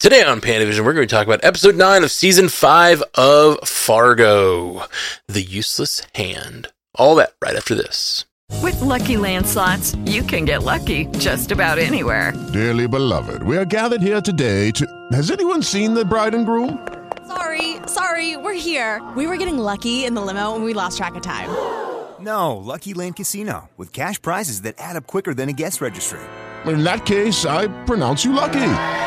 Today on Pandavision, we're going to talk about episode 9 of season 5 of Fargo The Useless Hand. All that right after this. With Lucky Land Slots, you can get lucky just about anywhere. Dearly beloved, we are gathered here today to. Has anyone seen the bride and groom? Sorry, sorry, we're here. We were getting lucky in the limo and we lost track of time. No, Lucky Land Casino, with cash prizes that add up quicker than a guest registry. In that case, I pronounce you lucky.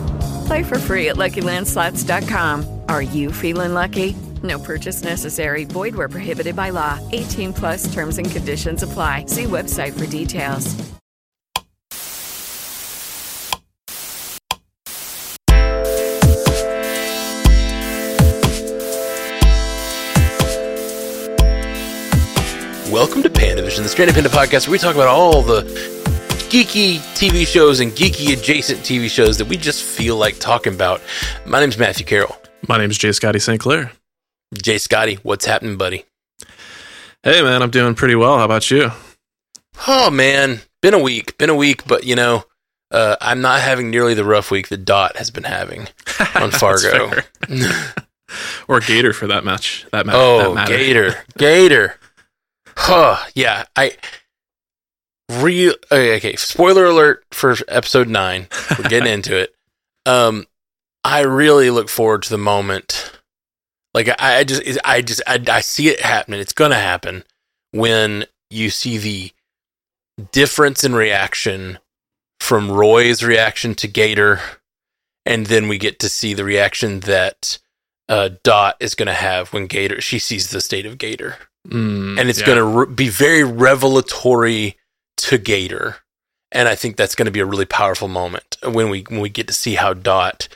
Play for free at LuckyLandSlots.com. Are you feeling lucky? No purchase necessary. Void where prohibited by law. 18 plus terms and conditions apply. See website for details. Welcome to Pandavision, the Stranded Panda podcast, where we talk about all the geeky TV shows and geeky adjacent TV shows that we just feel like talking about. My name's Matthew Carroll. My name's Jay Scotty St. Clair. Jay Scotty, what's happening, buddy? Hey, man, I'm doing pretty well. How about you? Oh, man. Been a week. Been a week, but you know, uh, I'm not having nearly the rough week that Dot has been having on Fargo. or Gator for that match. That match. Oh, that. Gator, Gator. Huh. Yeah, I real okay, okay. Spoiler alert for episode nine. We're getting into it. Um, I really look forward to the moment. Like I, I just, I just, I, I see it happening. It's gonna happen when you see the difference in reaction from Roy's reaction to Gator, and then we get to see the reaction that uh, Dot is going to have when Gator she sees the state of Gator, Mm, and it's yeah. going to re- be very revelatory to Gator, and I think that's going to be a really powerful moment when we when we get to see how Dot.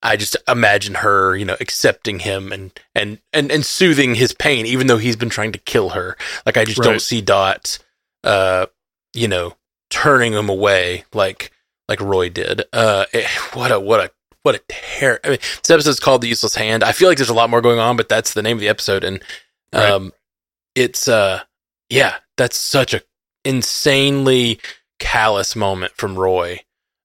I just imagine her, you know, accepting him and and and and soothing his pain, even though he's been trying to kill her. Like I just don't see Dot, uh, you know, turning him away like like Roy did. Uh, eh, what a what a what a tear! I mean, this episode's called "The Useless Hand." I feel like there's a lot more going on, but that's the name of the episode, and Right. um, it's uh, yeah, that's such a insanely callous moment from Roy,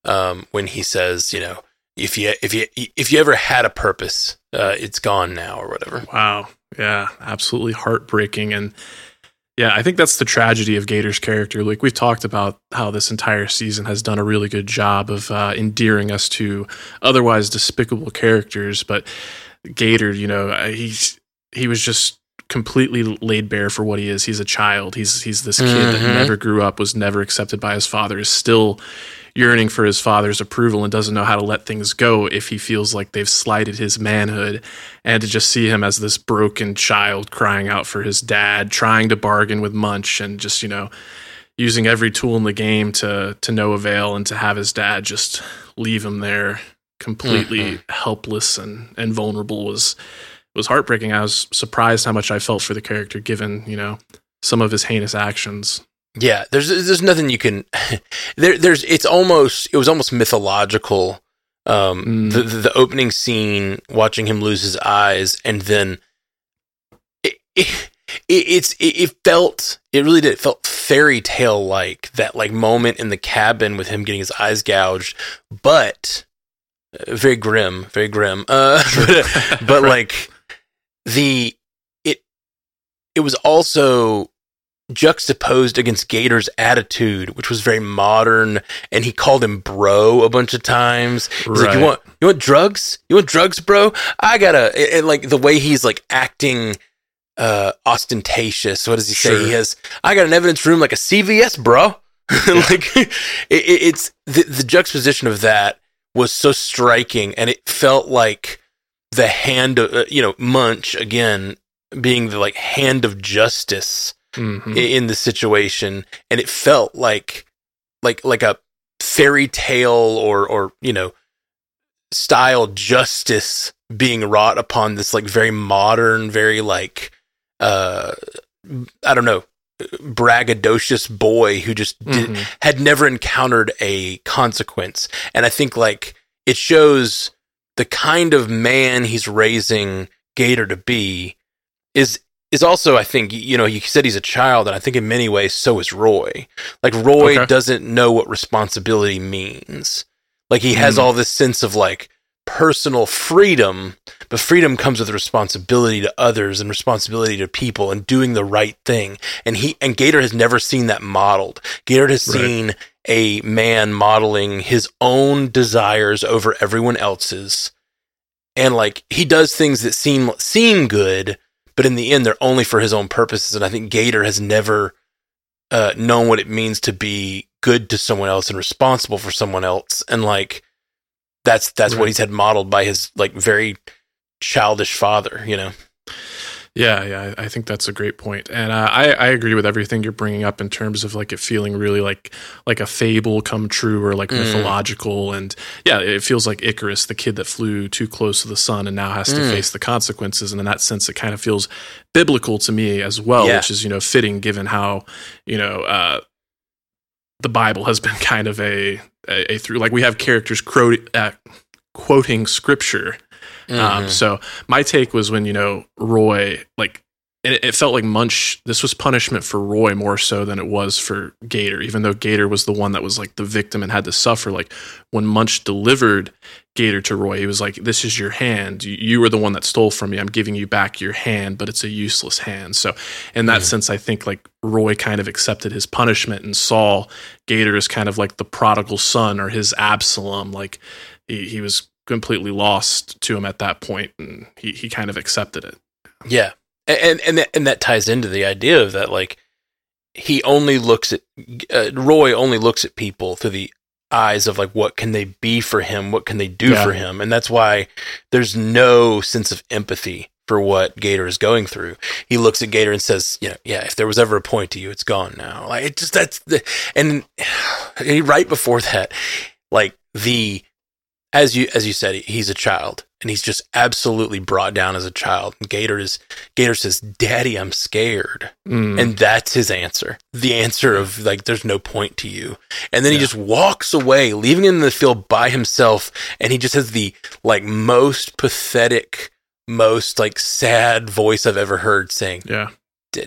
um, when he says, you know, if you if you if you ever had a purpose, uh, it's gone now or whatever. Wow. Yeah, absolutely heartbreaking. And yeah, I think that's the tragedy of Gator's character. Like we've talked about how this entire season has done a really good job of uh, endearing us to otherwise despicable characters. But Gator, you know, uh, he's he was just completely laid bare for what he is. He's a child. He's he's this kid Mhm. that never grew up, was never accepted by his father, is still yearning for his father's approval and doesn't know how to let things go if he feels like they've slighted his manhood and to just see him as this broken child crying out for his dad trying to bargain with munch and just you know using every tool in the game to to no avail and to have his dad just leave him there completely helpless and and vulnerable was was heartbreaking i was surprised how much i felt for the character given you know some of his heinous actions Yeah, there's there's nothing you can there there's it's almost it was almost mythological. Um, Mm. the, the the opening scene, watching him lose his eyes, and then it, it, it it's it, it felt it really did it felt fairy tale like that like moment in the cabin with him getting his eyes gouged, but uh, very grim, very grim. Uh, but, but like the it it was also juxtaposed against Gator's attitude, which was very modern, and he called him bro a bunch of times. He's like, "You want you want drugs? You want drugs, bro? I gotta." And, and, like the way he's like acting uh ostentatious. What does he say? He has. I got an evidence room like a CVS, bro. like it, it, it's the, the juxtaposition of that was so striking, and it felt like the hand of uh, you know Munch again being the like hand of justice Mhm. in the situation and it felt like like like a fairy tale or or you know style justice being wrought upon this like very modern, very like uh I don't know, braggadocious boy who just did, Mhm. had never encountered a consequence. And I think like it shows the kind of man he's raising Gator to be is is also I think you know he said he's a child and I think in many ways so is Roy. Like Roy Okay. doesn't know what responsibility means. Like he has Mm. all this sense of like personal freedom, but freedom comes with responsibility to others and responsibility to people and doing the right thing. And he and Gator has never seen that modeled. Gator has Right. seen a man modeling his own desires over everyone else's. And like he does things that seem seem good, but in the end they're only for his own purposes. And I think Gator has never uh, known what it means to be good to someone else and responsible for someone else. And like that's that's what Right. he's had modeled by his like very childish father, you know. Yeah, yeah, I think that's a great point, and uh, I I agree with everything you're bringing up in terms of like it feeling really like like a fable come true or like Mm. mythological, and yeah, it feels like Icarus, the kid that flew too close to the sun and now has to Mm. face the consequences, and in that sense, it kind of feels biblical to me as well, Yeah. which is you know fitting given how you know uh, the Bible has been kind of a a, a through like we have characters cro- uh, quoting scripture Mm-hmm. um, so my take was when you know Roy, like it, it felt like Munch. This was punishment for Roy more so than it was for Gator, even though Gator was the one that was like the victim and had to suffer. Like when Munch delivered Gator to Roy, he was like, "This is your hand. You, you were the one that stole from me. I'm giving you back your hand, but it's a useless hand." So in that sense, I think like Roy kind of accepted his punishment and saw Gator as kind of like the prodigal son or his Absalom. Like he, he was completely lost to him at that point and he, he kind of accepted it Yeah, and and that, and that ties into the idea of that like he only looks at uh, Roy only looks at people through the eyes of like what can they be for him, what can they do Yeah. for him, and that's why there's no sense of empathy for what Gator is going through. He looks at Gator and says, "You know, yeah, if there was ever a point to you, it's gone now." Like it just that's the and he, right before that, like the as you as you said, he's a child and he's just absolutely brought down as a child. And Gator is Gator says, "Daddy, I'm scared," Mm. and that's his answer. The answer of like, "There's no point to you," and then he just walks away, leaving him in the field by himself, and he just has the like most pathetic, most like sad voice I've ever heard saying, yeah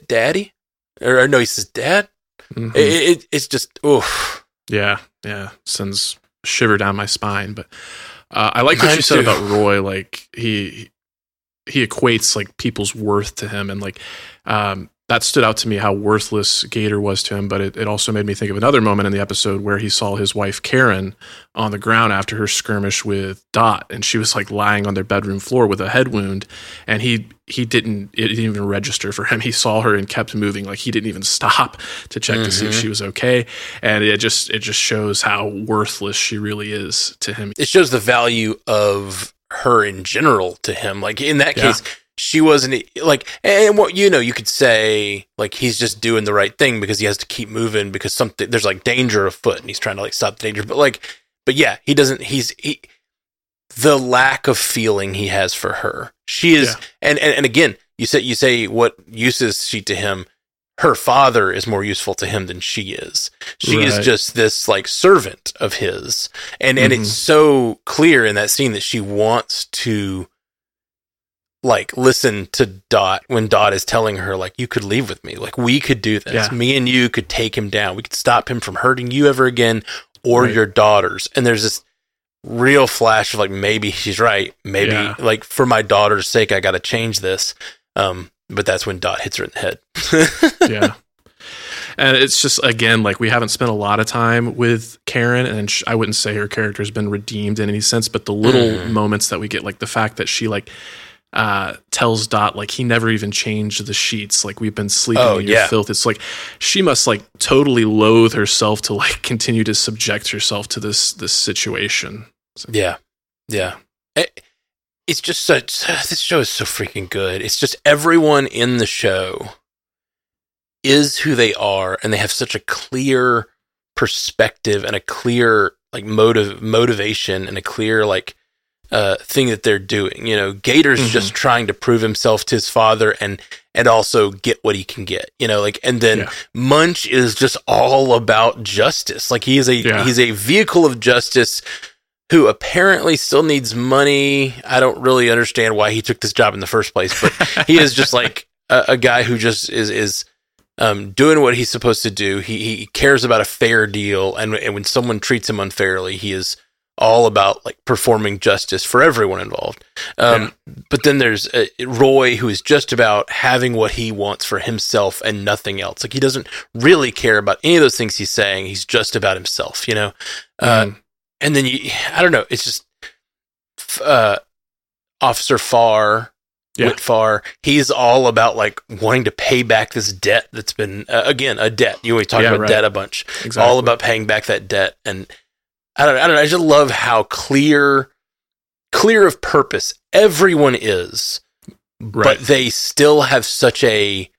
"Daddy," or, or no, he says, "Dad." Mhm. It, it, it's just oof. yeah yeah sends shiver down my spine but uh, i like what Mine you said too. about roy like he he equates like people's worth to him and like um that stood out to me how worthless Gator was to him, but it, it also made me think of another moment in the episode where he saw his wife Karen on the ground after her skirmish with Dot, and she was like lying on their bedroom floor with a head wound, and he he didn't it didn't even register for him. He saw her and kept moving, like he didn't even stop to check to see if Mhm. she was okay, and it just it just shows how worthless she really is to him. it shows the value of her in general to him. Like in that Yeah. case, she wasn't like, and what you know, you could say like he's just doing the right thing because he has to keep moving because something there's like danger afoot and he's trying to like stop the danger. But like, but yeah, he doesn't. He's he the lack of feeling he has for her. She is, Yeah. and, and and again, you say you say what use is she to him? Her father is more useful to him than she is. She is just this like servant of his, and and Mhm. it's so clear in that scene that she wants to like listen to Dot when Dot is telling her like you could leave with me, like we could do this. Yeah. Me and you could take him down. We could stop him from hurting you ever again or Right. your daughters. And there's this real flash of like maybe she's right. Maybe Yeah. like for my daughter's sake I got to change this. Um but that's when Dot hits her in the head. yeah. And it's just again like we haven't spent a lot of time with Karen, and sh- I wouldn't say her character has been redeemed in any sense, but the little Mhm. moments that we get, like the fact that she like uh, tells Dot like he never even changed the sheets, like we've been sleeping Oh, in your yeah. filth. It's like she must like totally loathe herself to like continue to subject herself to this this situation. Yeah, yeah. It, it's just such. This show is so freaking good. It's just everyone in the show is who they are, and they have such a clear perspective and a clear like motive motivation and a clear like uh, thing that they're doing. You know, Gator's Mhm. just trying to prove himself to his father and and also get what he can get. You know, like and then Yeah. Munch is just all about justice. Like he is a Yeah. he's a vehicle of justice who apparently still needs money. I don't really understand why he took this job in the first place, but he is just like a, a guy who just is is um, doing what he's supposed to do. He he cares about a fair deal, and, and when someone treats him unfairly, he is all about like performing justice for everyone involved. Um, But then there's uh, Roy, who is just about having what he wants for himself and nothing else. Like he doesn't really care about any of those things he's saying. He's just about himself, you know. Uh, Mhm. and then you, I don't know. It's just uh, Officer Farr, Yeah. Witt Farr. He's all about like wanting to pay back this debt that's been uh, again a debt. You always talk Yeah, about right. debt a bunch. Exactly. All about paying back that debt, and I don't, I don't know. I just love how clear, clear of purpose everyone is, Right. but they still have such a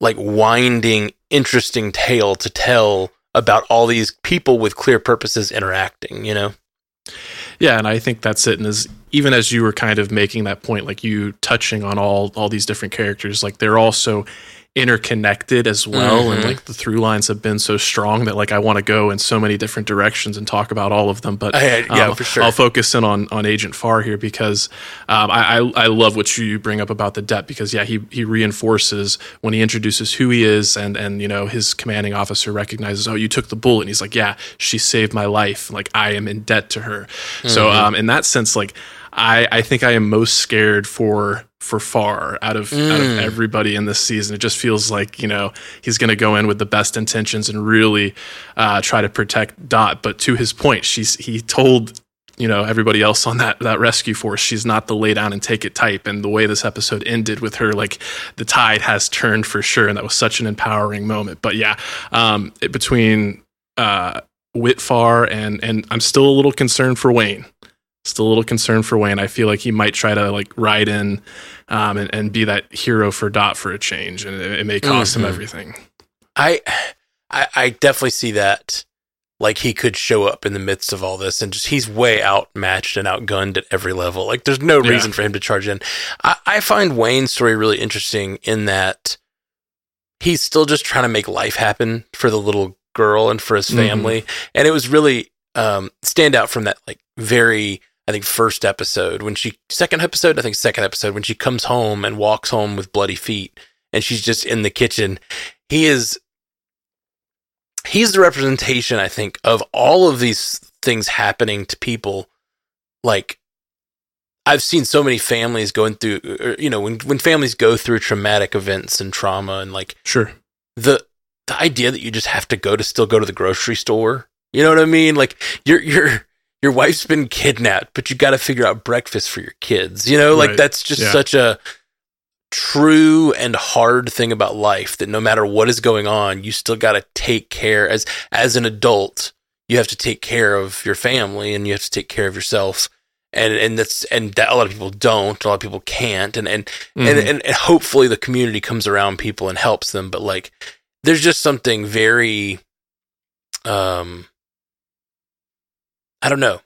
like winding, interesting tale to tell about all these people with clear purposes interacting. You know. Yeah, and I think that's it. And as even as you were kind of making that point, like you touching on all all these different characters, like they're all so interconnected as well, and Mhm. like the through lines have been so strong that like I want to go in so many different directions and talk about all of them. But I- yeah, um, for sure. I'll focus in on on Agent Farr here because um, I, I I love what you bring up about the debt because yeah he he reinforces when he introduces who he is and and you know his commanding officer recognizes oh you took the bullet and he's like yeah she saved my life like I am in debt to her so um in that sense like I I think I am most scared for for Farr out of out of everybody in this season. It just feels like you know he's going to go in with the best intentions and really uh, try to protect Dot. But to his point she's he told you know everybody else on that that rescue force she's not the lay down and take it type. And the way this episode ended with her like the tide has turned for sure. And that was such an empowering moment. But yeah um it, between uh Witt Farr and and I'm still a little concerned for Wayne still a little concerned for Wayne I feel like he might try to like ride in um and, and be that hero for Dot for a change and it, it may cost Mhm. him everything I, I I definitely see that. Like he could show up in the midst of all this, and just he's way outmatched and outgunned at every level. Like there's no Yeah. reason for him to charge in. I, I find Wayne's story really interesting in that he's still just trying to make life happen for the little girl and for his Mhm. family, and it was really um, stand out from that like very I think first episode when she second episode I think second episode when she comes home and walks home with bloody feet and she's just in the kitchen. He is he's the representation I think of all of these things happening to people like I've seen so many families going through or, you know when when families go through traumatic events and trauma and like sure the the idea that you just have to go to still go to the grocery store. You know what I mean? Like your your your wife's been kidnapped, but you got to figure out breakfast for your kids. You know, like Right. that's just Yeah. such a true and hard thing about life that no matter what is going on, you still got to take care as as an adult. You have to take care of your family and you have to take care of yourself. And and that's and that a lot of people don't, a lot of people can't, and and Mhm. and, and and hopefully the community comes around people and helps them. But like, there's just something very, um, I don't know,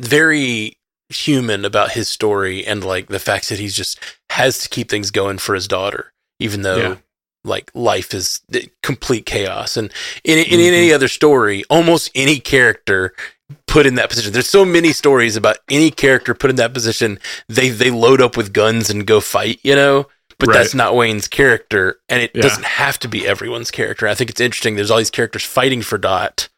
very human about his story and like the fact that he's just has to keep things going for his daughter, even though Yeah. like life is complete chaos. And in, in, Mm-hmm. in any other story, almost any character put in that position. There's so many stories about any character put in that position. They they load up with guns and go fight, you know. But Right. that's not Wayne's character, and it Yeah. doesn't have to be everyone's character. I think it's interesting. There's all these characters fighting for Dot,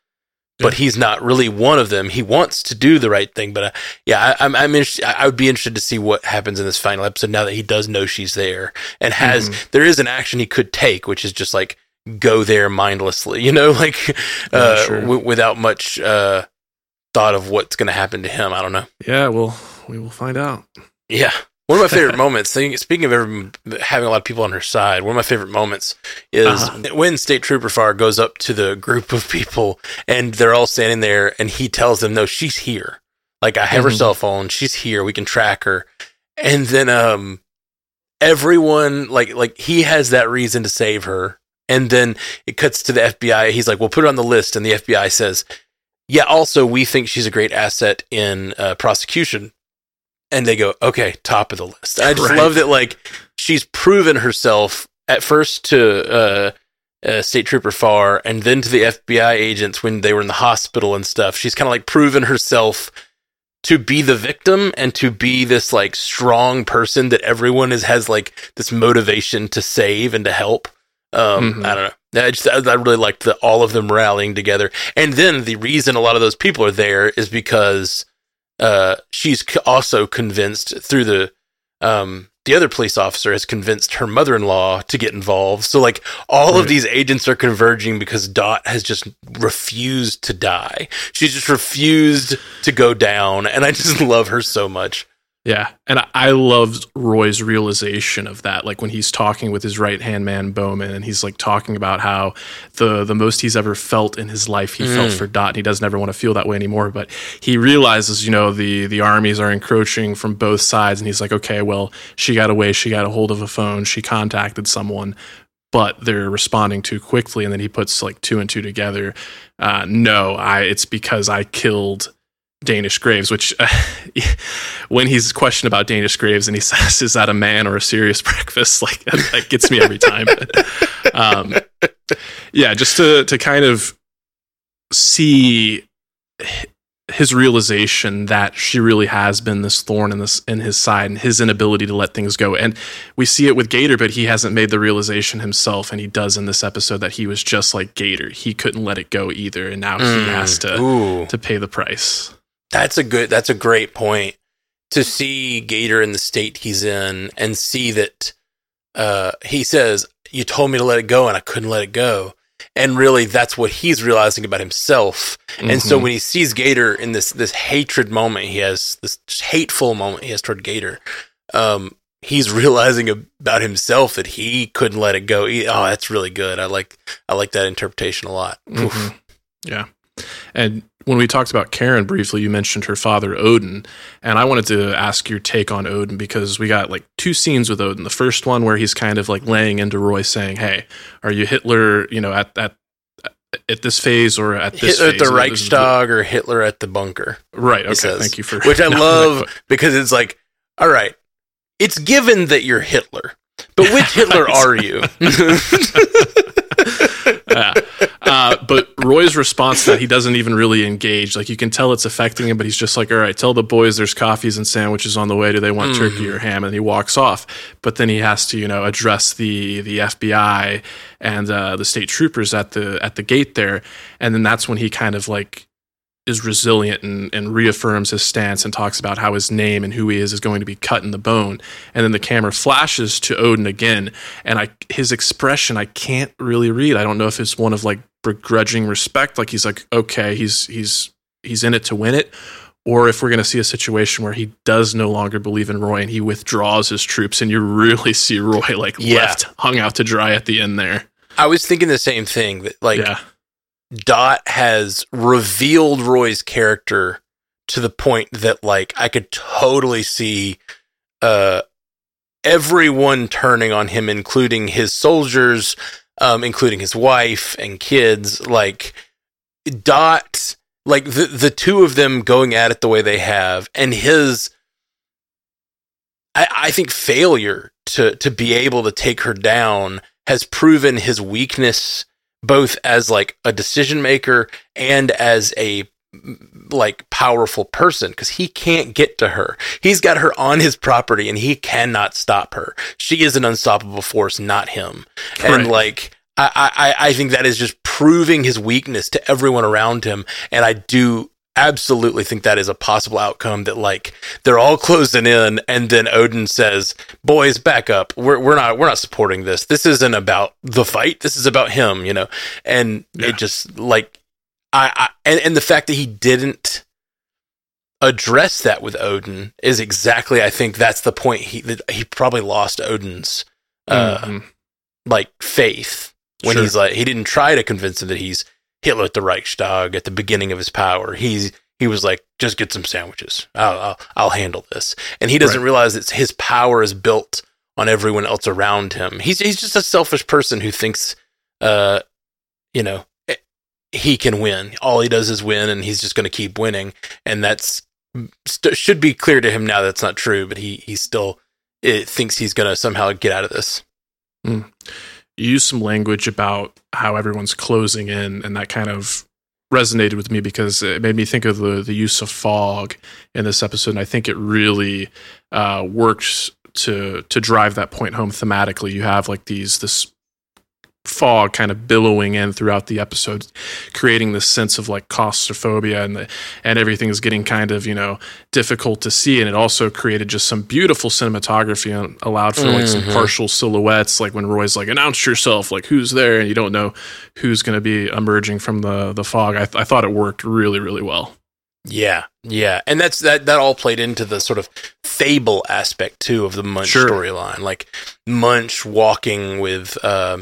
but he's not really one of them. He wants to do the right thing, but uh, yeah, I, I'm I'm interested, I would be interested to see what happens in this final episode now that he does know she's there and has Mhm. there is an action he could take, which is just like go there mindlessly, you know, like Yeah, uh, sure. w- without much uh, thought of what's going to happen to him. I don't know. yeah well we will find out Yeah. One of my favorite moments, speaking of everyone having a lot of people on her side, one of my favorite moments is Uh-huh. when State Trooper Farr goes up to the group of people and they're all standing there and he tells them, no, she's here. Like, I have her Mhm. cell phone. She's here. We can track her. And then, um, everyone, like, like he has that reason to save her. And then it cuts to the FBI. He's like, well, put her on the list. And the FBI says, yeah, also we think she's a great asset in uh, prosecution. And they go, okay, top of the list. I just Right. love that, like, she's proven herself at first to uh, uh, State Trooper Farr and then to the FBI agents when they were in the hospital and stuff. She's kind of like proven herself to be the victim and to be this like strong person that everyone is has like this motivation to save and to help. Um, Mhm. I don't know. I just I I really liked the all of them rallying together. And then the reason a lot of those people are there is because uh, she's also convinced through the um, the other police officer has convinced her mother-in-law to get involved. So like all of these agents are converging because Dot has just refused to die. She just refused to go down, and I just love her so much. Yeah, and I- loved Roy's realization of that. Like when he's talking with his right hand man Bowman, and he's like talking about how the the most he's ever felt in his life, he felt Mm. for Dot, and he doesn't ever want to feel that way anymore. But he realizes, you know, the the armies are encroaching from both sides, and he's like, okay, well, she got away, she got a hold of a phone, she contacted someone. But they're responding too quickly, and then he puts like two and two together. Uh, no, I. It's because I killed Danish Graves, which uh, when he's questioned about Danish Graves and he says, "Is that a man or a serious breakfast?" Like that, that gets me every time. um, yeah, just to to kind of see his realization that she really has been this thorn in this in his side and his inability to let things go. And we see it with Gator, but he hasn't made the realization himself, and he does in this episode that he was just like Gator. He couldn't let it go either, and now he has to Ooh. to pay the price. That's a good. That's a great point to see Gator in the state he's in and see that uh, he says, "You told me to let it go, and I couldn't let it go." And really, that's what he's realizing about himself. And so Mhm. when he sees Gator in this this hatred moment, he has this hateful moment he has toward Gator. Um, he's realizing about himself that he couldn't let it go. He- oh, that's really good. I like I like that interpretation a lot. Mhm. Yeah. And when we talked about Karen briefly, you mentioned her father, Odin. And I wanted to ask your take on Odin because we got like two scenes with Odin. The first one where he's kind of like laying into Roy saying, Hey, are you Hitler, you know, at at at this phase or at this Hitler at phase? the it was- Reichstag or Hitler at the bunker. Right. Okay. Thank you for which I love because it's like, all right, it's given that you're Hitler, but which Hitler are you? yeah. Uh, but Roy's response to that he doesn't even really engage. Like you can tell it's affecting him, but he's just like, "All right, tell the boys there's coffees and sandwiches on the way. Do they want turkey or ham?" And he walks off. But then he has to, you know, address the the FBI and uh, the state troopers at the at the gate there, and then that's when he kind of like is resilient and, and reaffirms his stance and talks about how his name and who he is is going to be cut in the bone. And then the camera flashes to Odin again, and I his expression I can't really read. I don't know if it's one of like begrudging respect, like he's like, okay, he's he's he's in it to win it, or if we're going to see a situation where he does no longer believe in Roy and he withdraws his troops, and you really see Roy like Yeah. left hung out to dry at the end there. I was thinking the same thing that like yeah, Dot has revealed Roy's character to the point that like I could totally see uh everyone turning on him including his soldiers um including his wife and kids. Like Dot like the the two of them going at it the way they have and his I, I think failure to to be able to take her down has proven his weakness both as like a decision maker and as a like powerful person because he can't get to her. He's got her on his property and he cannot stop her. She is an unstoppable force, not him. And like I, I, I think that is just proving his weakness to everyone around him. And I do absolutely think that is a possible outcome that like they're all closing in and then Odin says, Boys, back up. We're we're not we're not supporting this. This isn't about the fight. This is about him, you know? And Yeah. it just like I, I and, and the fact that he didn't address that with Odin is exactly I think that's the point he that he probably lost Odin's uh Mhm. like faith when Sure. he's like he didn't try to convince him that he's Hitler at the Reichstag at the beginning of his power. He's he was like, just get some sandwiches. I'll I'll, I'll handle this, and he doesn't Right. realize that his power is built on everyone else around him. He's he's just a selfish person who thinks, uh, you know, eh, he can win. All he does is win, and he's just going to keep winning. And that's st- should be clear to him now. That's not true, but he he still it, thinks he's going to somehow get out of this. Mm. Use some language about how everyone's closing in, and that kind of resonated with me because it made me think of the the use of fog in this episode, and I think it really uh, works to to drive that point home thematically. You have like these this fog kind of billowing in throughout the episode, creating this sense of like claustrophobia and the, and everything is getting kind of you know difficult to see. And it also created just some beautiful cinematography and allowed for like some Mhm. partial silhouettes, like when Roy's like announce yourself, like who's there, and you don't know who's going to be emerging from the the fog. I, th- I thought it worked really really well. Yeah, yeah, and that's that. That all played into the sort of fable aspect too of the Munch Sure. storyline, like Munch walking with uh,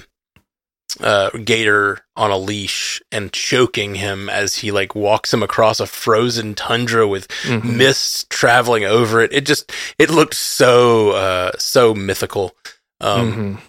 uh, Gator on a leash and choking him as he like walks him across a frozen tundra with Mhm. mist traveling over it. It just it looked so uh, so mythical. Um,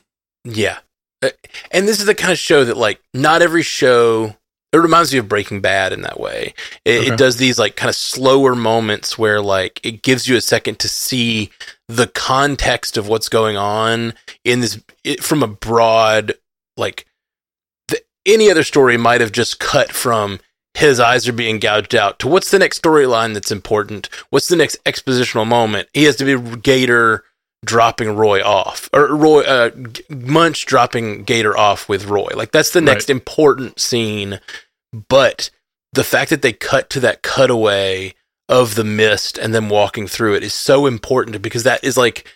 Mhm. yeah. Uh, And this is the kind of show that like not every show it reminds me of Breaking Bad in that way. It, Okay. it does these like kind of slower moments where like it gives you a second to see the context of what's going on in this it, from a broad like any other story might have just cut from his eyes are being gouged out to what's the next storyline that's important? What's the next expositional moment? He has to be Gator dropping Roy off, or Roy uh, Munch dropping Gator off with Roy. Like that's the next Right. important scene. But the fact that they cut to that cutaway of the mist and then walking through it is so important because that is like,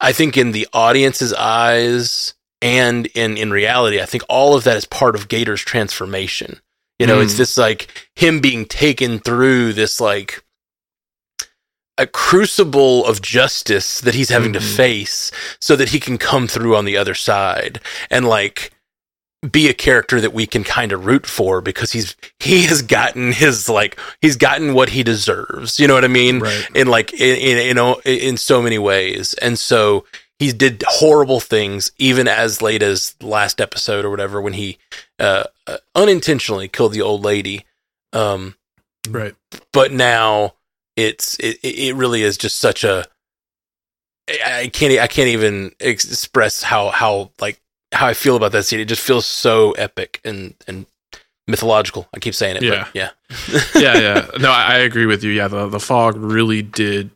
I think in the audience's eyes and in in reality, I think all of that is part of Gator's transformation. You know, it's Mm. this like him being taken through this like a crucible of justice that he's having to Mhm. face so that he can come through on the other side and like be a character that we can kind of root for because he's he has gotten his like he's gotten what he deserves you know what i mean Right. in like in, in you know in so many ways and so he did horrible things even as late as last episode or whatever when he uh, uh unintentionally killed the old lady um Right. but now it's it, it really is just such a i can't I can't even express how how like how I feel about that scene. It just feels so epic and and mythological. I keep saying it. Yeah. but yeah, yeah, yeah. No, I, I agree with you. Yeah, the the fog really did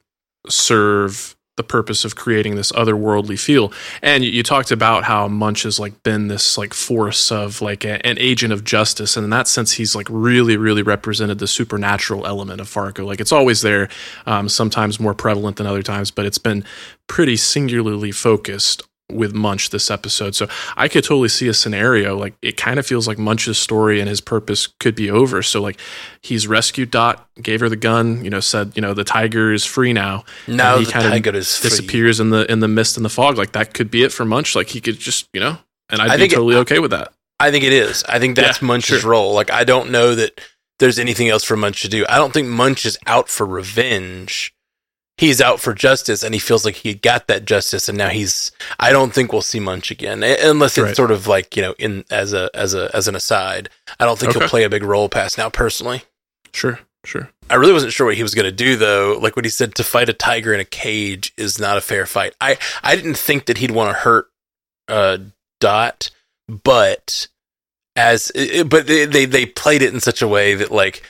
serve the purpose of creating this otherworldly feel. And you, you talked about how Munch has like been this like force of like a, an agent of justice, and in that sense, he's like really, really represented the supernatural element of Fargo. Like it's always there, um, sometimes more prevalent than other times, but it's been pretty singularly focused with Munch this episode. So I could totally see a scenario like it kind of feels like Munch's story and his purpose could be over. So like he's rescued Dot, gave her the gun, you know, said, you know, the tiger is free now. now And the kinda tiger is free. disappears in the in the mist and the fog. Like that could be it for Munch. Like he could just, you know, and I'd I be think it- totally okay with that. I think it is. I think that's Yeah, Munch's sure. role. Like I don't know that there's anything else for Munch to do. I don't think Munch is out for revenge. He's out for justice, and he feels like he got that justice, and now he's. I don't think we'll see Munch again, eh, unless it's Right. sort of like you know, in as a as a as an aside. I don't think Okay. he'll play a big role past now. Personally, Sure, sure. I really wasn't sure what he was going to do though. Like what he said, to fight a tiger in a cage is not a fair fight. I I didn't think that he'd want to hurt uh, Dot, but as it, but they, they they played it in such a way that like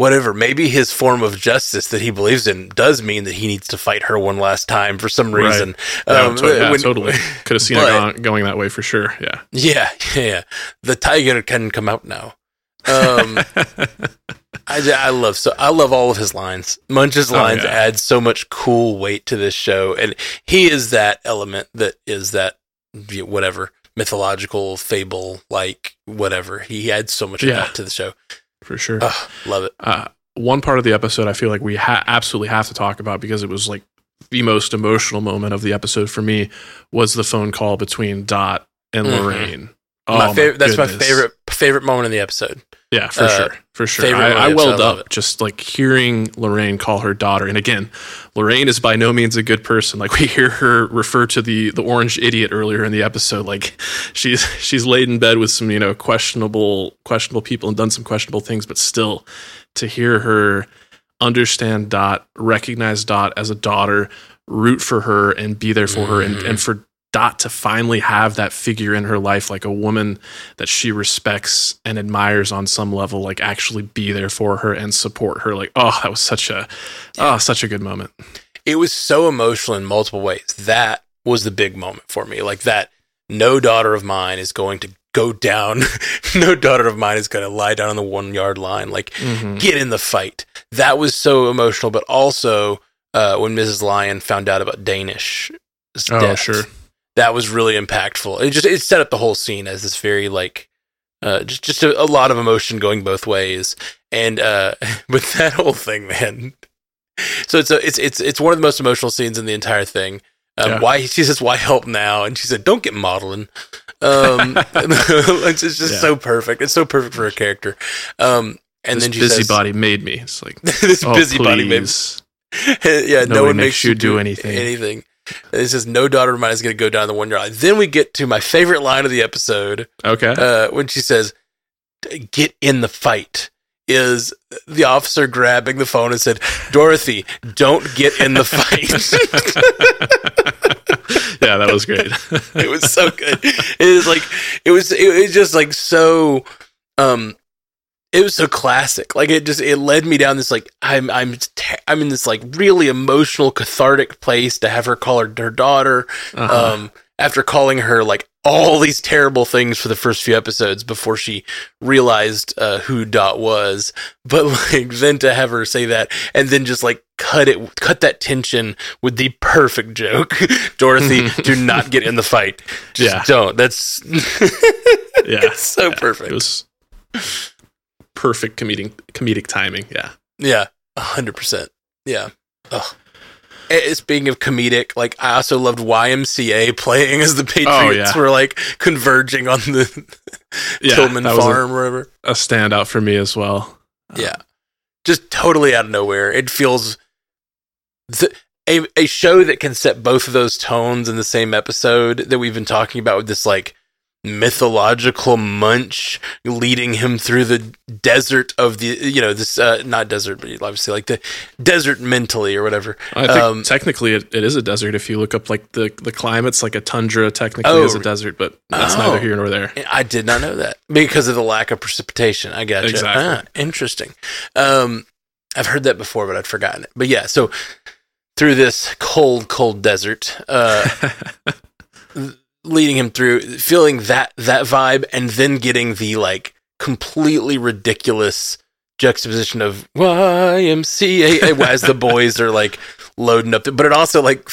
whatever maybe his form of justice that he believes in does mean that he needs to fight her one last time for some Right. reson Yeah, Um, to- yeah, when- totally. Could have seen but- it going, going that way for sure. Yeah. yeah yeah the tiger can come out now um I, I love so I love all of his lines. Munch's Oh, lines yeah. add so much cool weight to this show, and he is that element that is that whatever mythological fable like whatever. He adds so much Yeah. to the show. For sure. Ugh, love it. uh, one part of the episode I feel like we ha- absolutely have to talk about because it was like the most emotional moment of the episode for me was the phone call between Dot and Mhm. Lorraine. Oh, my favorite. That's my favorite favorite moment in the episode. Yeah, for uh, sure, for sure. I, I welled up just like hearing Lorraine call her daughter. And again, Lorraine is by no means a good person. Like we hear her refer to the the orange idiot earlier in the episode. Like she's she's laid in bed with some you know questionable questionable people and done some questionable things, but still to hear her understand Dot, recognize Dot as a daughter, root for her, and be there for her, and, Mm-hmm. and for Dot to finally have that figure in her life, like a woman that she respects and admires on some level, like actually be there for her and support her. Like, oh, that was such a, oh, such a good moment. It was so emotional in multiple ways. That was the big moment for me. Like that. No daughter of mine is going to go down. no daughter of mine is going to lie down on the one yard line. Like Mm-hmm. get in the fight. That was so emotional. But also uh, when Mrs. Lyon found out about Danish. Oh, sure. That was really impactful. It just it set up the whole scene as this very like uh, just just a, a lot of emotion going both ways. And uh, but that whole thing, man. So it's a, it's it's it's one of the most emotional scenes in the entire thing. Um, Yeah. Why she says why help now, and she said don't get modeling. Um, it's just Yeah. so perfect. It's so perfect for her character. Um, and this then she says, busybody made me. It's like, this oh, busybody made please. yeah, no Nobody one makes makes you do anything. Anything. It says no daughter of mine is going to go down the one yard line. Then we get to my favorite line of the episode Okay. uh, when she says, "Get in the fight." Is the officer grabbing the phone and said, "Dorothy, don't get in the fight." yeah, that was great. it was so good. It is like it was. It was just like so. Um, it was so classic. Like it just it led me down this like I'm I'm te- I'm in this like really emotional cathartic place to have her call her her daughter. Uh-huh. Um, after calling her like all these terrible things for the first few episodes before she realized uh, who Dot was, but like then to have her say that and then just like cut it, cut that tension with the perfect joke. Dorothy, do not get in the fight. Just Yeah. don't. That's yeah. it's so perfect. It was perfect comedic comedic timing. Yeah. Yeah, a hundred percent. Yeah. Ugh. Eh, Speaking of comedic, like I also loved YMCA playing as the Patriots Oh, yeah. were like converging on the Yeah, Tillman a- farm or whatever. A standout for me as well. Yeah, just totally out of nowhere. It feels the, a a show that can set both of those tones in the same episode that we've been talking about with this like mythological munch leading him through the desert of the you know this uh not desert but obviously like the desert mentally or whatever I think Um, technically it, it is a desert if you look up like the the climate's like a tundra technically Oh. is a desert, but that's Oh. neither here nor there. I did not know that because of the lack of precipitation. I got Exactly. Ah, interesting. Um, I've heard that before, but I'd forgotten it. But yeah, so through this cold, cold desert, uh, leading him through, feeling that that vibe, and then getting the like completely ridiculous juxtaposition of YMCA as the boys are like loading up. The, but it also like,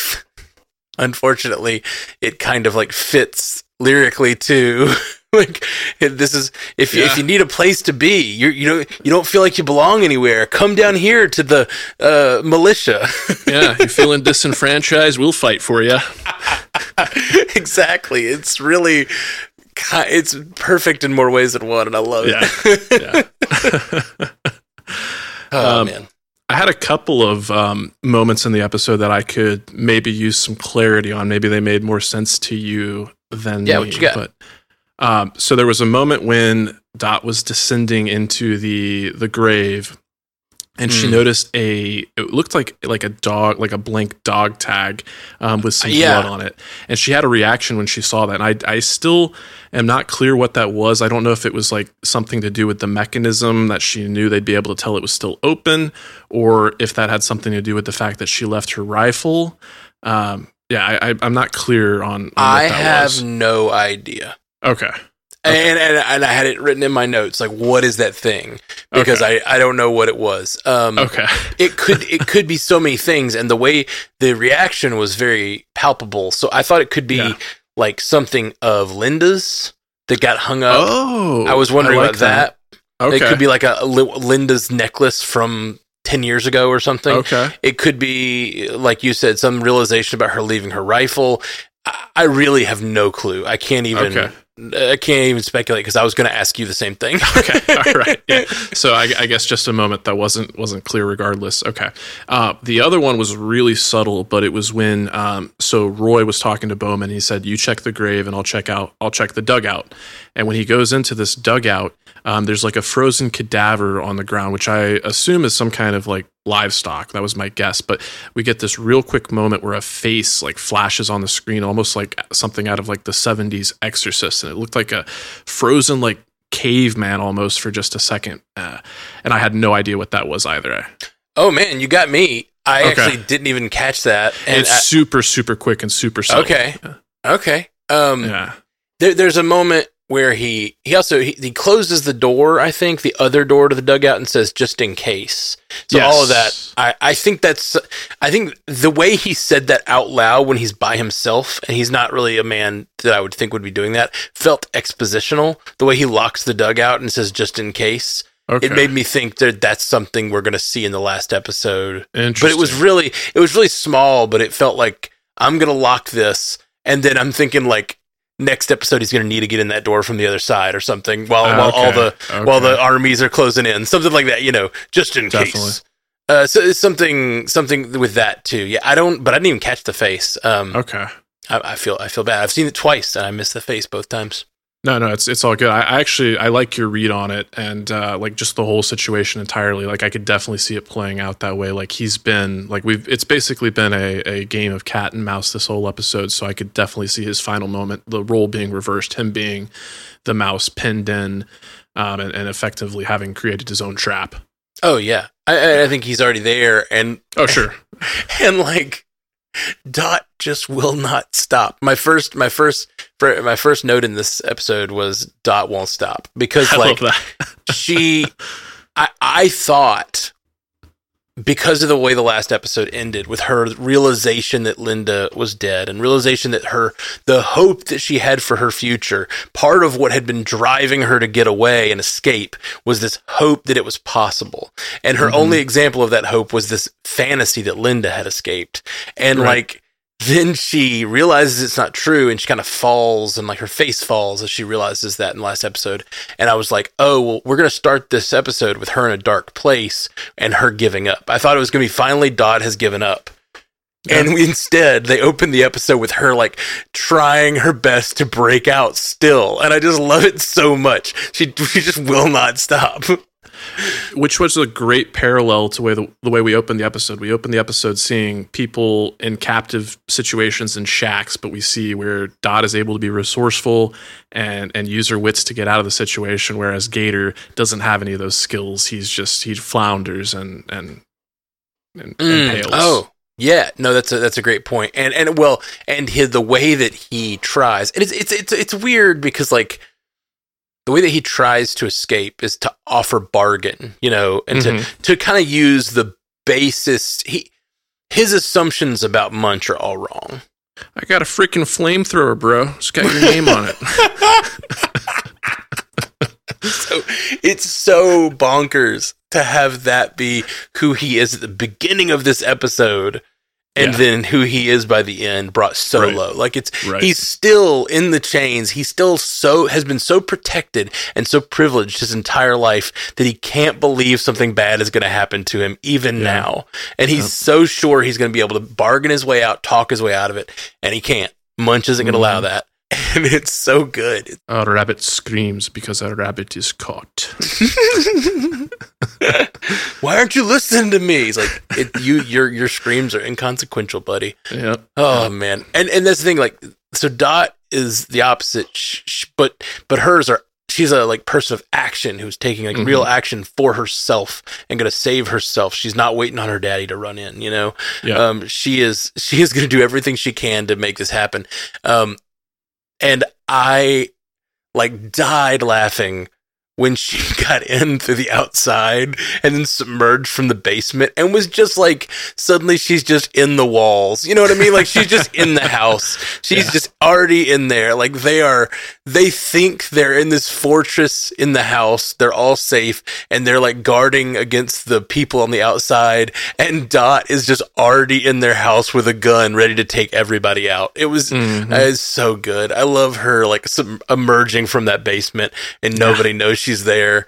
unfortunately, it kind of like fits lyrically too. like this is if you, if you need a place to be, you you know you don't feel like you belong anywhere. Come down here to the uh, militia. yeah, you're feeling disenfranchised, we'll fight for you. exactly. It's really it's perfect in more ways than one, and I love Yeah. it. Yeah. oh Um, man. I had a couple of um, moments in the episode that I could maybe use some clarity on. Maybe they made more sense to you than Yeah, me. what you got? But um, so there was a moment when Dot was descending into the the grave, and she Hmm. noticed a. It looked like like a dog, like a blank dog tag um, with some Yeah. blood on it, and she had a reaction when she saw that. And I I still am not clear what that was. I don't know if it was like something to do with the mechanism that she knew they'd be able to tell it was still open, or if that had something to do with the fact that she left her rifle. Um, yeah, I, I'm not clear on. on I have was. no idea. Okay. And, and and I had it written in my notes like what is that thing because I, I don't know what it was. Um Okay. it could it could be so many things and the way the reaction was very palpable. So I thought it could be Yeah. like something of Linda's that got hung up. Oh, I was wondering like about that. Okay. It could be like a, Li- Linda's necklace from 10 years ago or something. Okay. It could be, like you said, some realization about her leaving her rifle. I, I really have no clue. I can't even. Okay. I can't even speculate because I was going to ask you the same thing. okay, all right. Yeah. So I, I, guess just a moment that wasn't wasn't clear. Regardless, okay. Uh, the other one was really subtle, but it was when um, so Roy was talking to Bowman. He said, "You check the grave, and I'll check out. I'll check the dugout." And when he goes into this dugout, um, there's like a frozen cadaver on the ground, which I assume is some kind of like livestock. That was my guess. But we get this real quick moment where a face like flashes on the screen, almost like something out of like the 70s Exorcist. And it looked like a frozen, like caveman almost for just a second. Uh, and I had no idea what that was either. Oh, man, you got me. I okay. actually didn't even catch that. And it's I, super, super quick and super subtle. Okay. Okay. Um, yeah. There, there's a moment where he he also he, he, closes the door i think the other door to the dugout and says just in case so yes. all of that i i think that's i think the way he said that out loud when he's by himself and he's not really a man that i would think would be doing that felt expositional the way he locks the dugout and says just in case Okay. It made me think that that's something we're going to see in the last episode. But it was really, it was really small, but it felt like I'm going to lock this, and then I'm thinking like next episode he's going to need to get in that door from the other side or something while uh, while okay. all the okay. while the armies are closing in. Something like that you know just in Definitely. case. Uh, so it's something something with that too. Yeah i don't but i didn't even catch the face. Um okay. I, I feel i feel bad. I've seen it twice and i missed the face both times no, no, it's it's all good. I, I actually I like your read on it and uh, like just the whole situation entirely. Like I could definitely see it playing out that way. Like he's been like we've it's basically been a, a game of cat and mouse this whole episode. So I could definitely see his final moment, the role being reversed, him being the mouse pinned in, um, and, and effectively having created his own trap. Oh yeah, I, I think he's already there, and oh sure, and like Dot just will not stop. My first, my first, my first note in this episode was Dot won't stop because I like she, I, I thought because of the way the last episode ended with her realization that Linda was dead and realization that her the hope that she had for her future part of what had been driving her to get away and escape was this hope that it was possible and her mm-hmm. only example of that hope was this fantasy that Linda had escaped and right. like then she realizes it's not true and she kind of falls and like her face falls as she realizes that in the last episode. And I was like, oh, well, we're going to start this episode with her in a dark place and her giving up. I thought it was going to be finally Dot has given up. Yeah. And we, instead, they open the episode with her like trying her best to break out still. And I just love it so much. She, she just will not stop. which was a great parallel to way the, the way we opened the episode. We opened the episode seeing people in captive situations in shacks, but we see where Dot is able to be resourceful and and use her wits to get out of the situation, whereas Gator doesn't have any of those skills. He's just he flounders and and and, mm, and Oh, yeah, no, that's a that's a great point. and and well, and his, the way that he tries, and it's it's it's it's weird because like the way that he tries to escape is to offer bargain, you know, and mm-hmm. to to kind of use the basest he his assumptions about Munch are all wrong. I got a freaking flamethrower, bro. It's got your name on it. so it's so bonkers to have that be who he is at the beginning of this episode and yeah. then who he is by the end brought so right. low. Like it's right. he's still in the chains. He still so has been so protected and so privileged his entire life that he can't believe something bad is going to happen to him even yeah. now. And he's so sure he's going to be able to bargain his way out, talk his way out of it, and he can't. Munch isn't going to allow mm-hmm. that. And it's so good. A rabbit screams because a rabbit is caught. Why aren't you listening to me? He's like, it, you, your, your screams are inconsequential, buddy. Yeah. Oh man. And and that's the thing. Like, so Dot is the opposite, sh- but but hers are. She's a like person of action who's taking like mm-hmm. real action for herself and gonna save herself. She's not waiting on her daddy to run in. You know. Yeah. Um. She is. She is gonna do everything she can to make this happen. Um. And I like died laughing when she got in through the outside and then submerged from the basement and was just like suddenly she's just in the walls. You know what I mean? Like she's just in the house. She's Yeah. just already in there. Like they are they think they're in this fortress in the house. They're all safe and they're like guarding against the people on the outside and Dot is just already in their house with a gun ready to take everybody out. It was Mhm. it is so good. I love her like emerging from that basement and nobody knows she's there.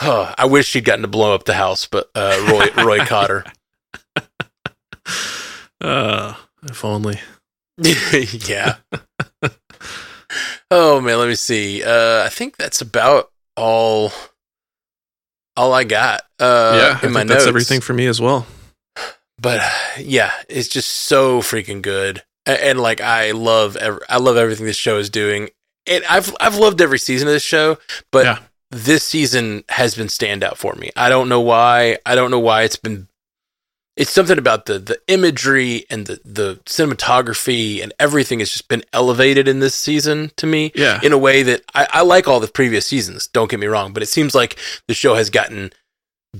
Huh, I wish she'd gotten to blow up the house, but uh, Roy Roy caught her. Uh, if only. yeah. oh man, let me see. Uh, I think that's about all. All I got. Uh, yeah, in my that's everything for me as well. but yeah, it's just so freaking good, and, and like I love, ev- I love everything this show is doing, and I've I've loved every season of this show, but Yeah. This season has been standout for me. I don't know why. I don't know why it's been. It's something about the the imagery and the the cinematography and everything has just been elevated in this season to me Yeah. in a way that I, I like all the previous seasons. Don't get me wrong, but it seems like the show has gotten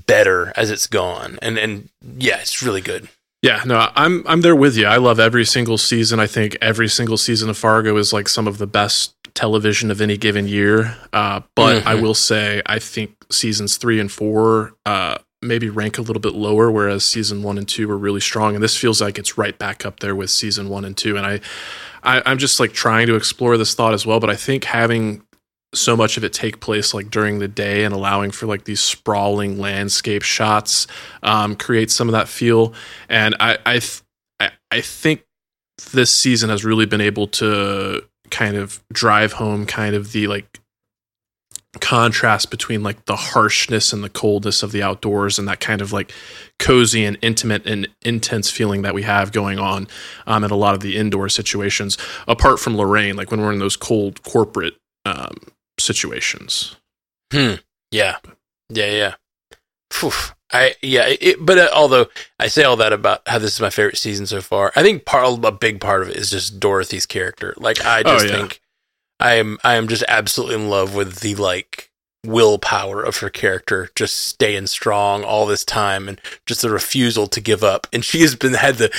better as it's gone, and and yeah, it's really good. Yeah, no, I'm I'm there with you. I love every single season. I think every single season of Fargo is like some of the best television of any given year. Uh, but I Mhm. will say I think seasons three and four uh, maybe rank a little bit lower, whereas season one and two were really strong. And this feels like it's right back up there with season one and two. And I, I I'm just like trying to explore this thought as well. But I think having so much of it take place like during the day and allowing for like these sprawling landscape shots um, creates some of that feel. And i I, th- I i think this season has really been able to kind of drive home kind of the like contrast between like the harshness and the coldness of the outdoors and that kind of like cozy and intimate and intense feeling that we have going on um, in a lot of the indoor situations. Apart from lorraine like when we're in those cold corporate um, situations Hmm. Yeah. Yeah. Yeah. I yeah. It, but uh, although I say all that about how this is my favorite season so far, I think part of a big part of it is just Dorothy's character. Like I Oh, just yeah. think I am I am just absolutely in love with the like willpower of her character just staying strong all this time and just the refusal to give up and she has been had the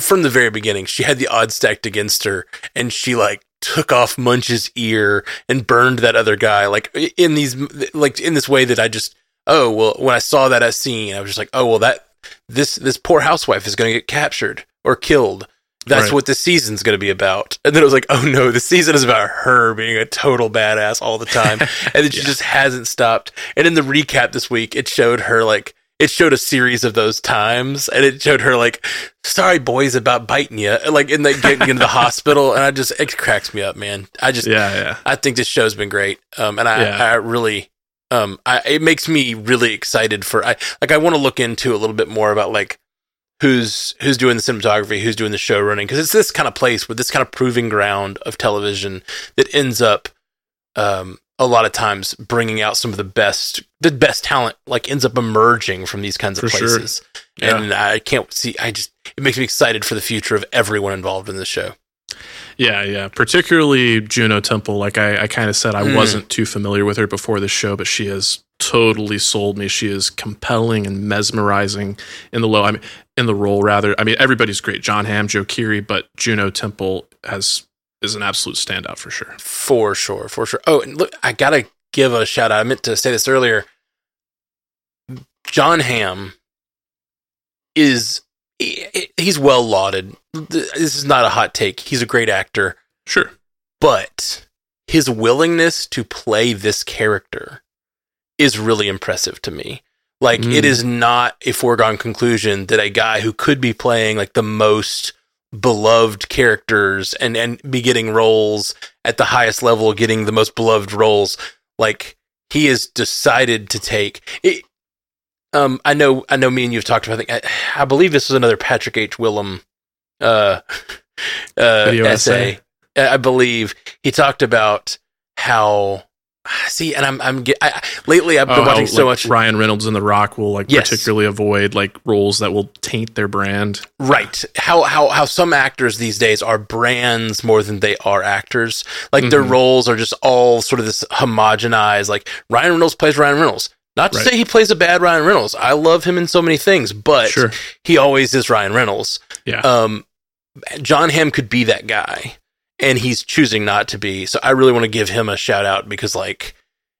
from the very beginning she had the odds stacked against her and she like took off munch's ear and burned that other guy like in these like in this way that i just oh well when i saw that scene i was just like oh well that this this poor housewife is going to get captured or killed. That's Right. what the season's going to be about. And then it was like oh no the season is about her being a total badass all the time. And then she just hasn't stopped. And in the recap this week it showed her like it showed a series of those times and it showed her like sorry boys about biting you like in the getting into the hospital and i just it cracks me up man i just yeah yeah I think this show's been great. Um, and I, Yeah. I really, um, I, it makes me really excited for, I, like, I want to look into a little bit more about like who's, who's doing the cinematography, who's doing the show running. Cause it's this kind of place with this kind of proving ground of television that ends up, um, a lot of times bringing out some of the best, the best talent, like ends up emerging from these kinds of For sure. places. Yeah. And I can't see, I just, it makes me excited for the future of everyone involved in the show. Yeah, yeah. Particularly Juno Temple. Like I, I kind of said, I Mm. wasn't too familiar with her before this show, but she has totally sold me. She is compelling and mesmerizing in the low. I mean, in the role rather. I mean, everybody's great. Jon Hamm Joe Keery, but Juno Temple has is an absolute standout for sure. For sure, for sure. Oh, and look, I gotta give a shout out. I meant to say this earlier. Jon Hamm is he- he's well lauded. This is not a hot take. He's a great actor, Sure. but his willingness to play this character is really impressive to me. Like Mm. it is not a foregone conclusion that a guy who could be playing like the most beloved characters and and be getting roles at the highest level, getting the most beloved roles, like he has decided to take it. Um, I know, I know. Me and you've talked about. I, think, I, I believe this was another Patrick H. Willems uh, uh, essay. essay. I believe he talked about how See, and I'm I'm get, I, lately I've been Oh, how, watching so like, much. Ryan Reynolds and The Rock will like Yes. particularly avoid like roles that will taint their brand. Right. How how how some actors these days are brands more than they are actors. Like their Mhm. roles are just all sort of this homogenized. Like Ryan Reynolds plays Ryan Reynolds. Not to Right. say he plays a bad Ryan Reynolds. I love him in so many things, but Sure. he always is Ryan Reynolds. Yeah. Um, Jon Hamm could be that guy, and he's choosing not to be. So I really want to give him a shout out because, like,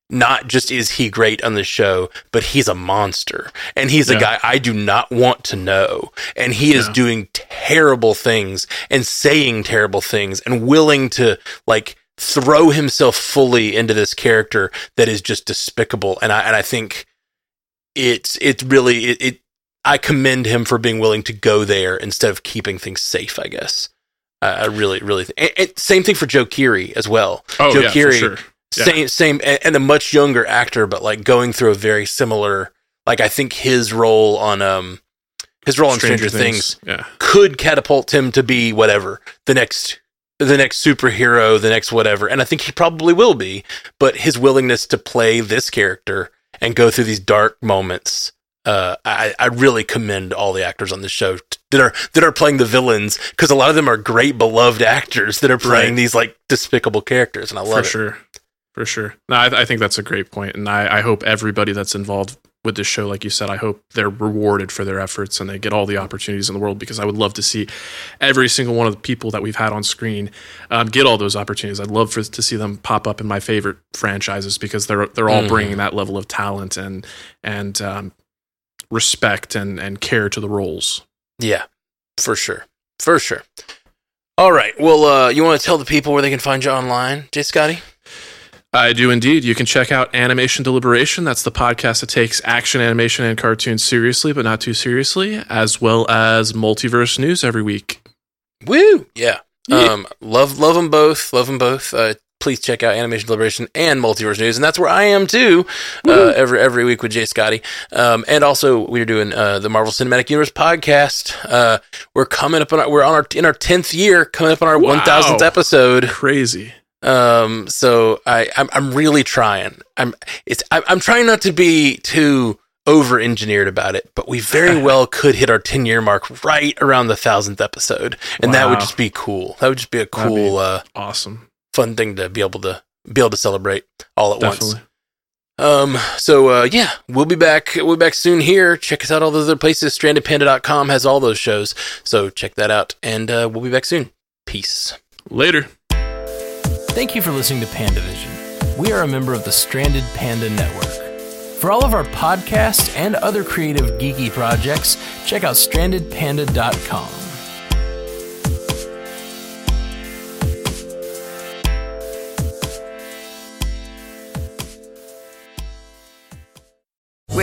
not just is he great on the show, but he's a monster, and he's a guy I do not want to know, and he is doing terrible things and saying terrible things and willing to like throw himself fully into this character that is just despicable. And I and I think it's it's really it, it I commend him for being willing to go there instead of keeping things safe. I guess I, I really really think. and, and same thing for Joe Keery as well. oh Joe yeah, Keery, for sure. Yeah. same same and, a much younger actor, but like going through a very similar. Like I think his role on um his role in Stranger, Things Yeah. could catapult him to be whatever the next the next superhero the next whatever and i think he probably will be but his willingness to play this character and go through these dark moments uh, I, I really commend all the actors on this show t- that are that are playing the villains because a lot of them are great beloved actors that are playing Right. these like despicable characters and I love it. for it. sure for sure no I, I think that's a great point and I, I hope everybody that's involved with this show like you said i hope they're rewarded for their efforts and they get all the opportunities in the world because i would love to see every single one of the people that we've had on screen um, get all those opportunities i'd love for, to see them pop up in my favorite franchises because they're they're all Mhm. bringing that level of talent and and um, respect and and care to the roles Yeah, for sure, for sure. All right, well, uh, you want to tell the people where they can find you online, Jay Scotty? I do indeed. You can check out Animation Deliberation. That's the podcast that takes action, animation, and cartoons seriously, but not too seriously, as well as Multiverse News every week. Woo! Yeah. Yeah. Um, love, love them both. Love them both. Uh, please check out Animation Deliberation and Multiverse News, and that's where I am too. Uh, every every week with Jay Scotty, um, and also we're doing uh, the Marvel Cinematic Universe podcast. Uh, we're coming up on our, we're on our in our tenth year, coming up on our Wow. one thousandth episode. Crazy. Um, so I I'm, I'm really trying. I'm it's I'm, I'm trying not to be too over engineered about it, but we very well could hit our 10 year mark right around the thousandth episode, and that would just be cool. That would just be a That'd be cool, uh, Awesome. Fun thing to be able to be able to celebrate all at Definitely. once. Um, so uh, yeah, we'll be back. We'll be back soon here. Check us out all the other places. StrandedPanda.com has all those shows, so check that out, and uh, we'll be back soon. Peace. Later. Thank you for listening to PandaVision. We are a member of the Stranded Panda Network. For all of our podcasts and other creative geeky projects, check out strandedpanda.com.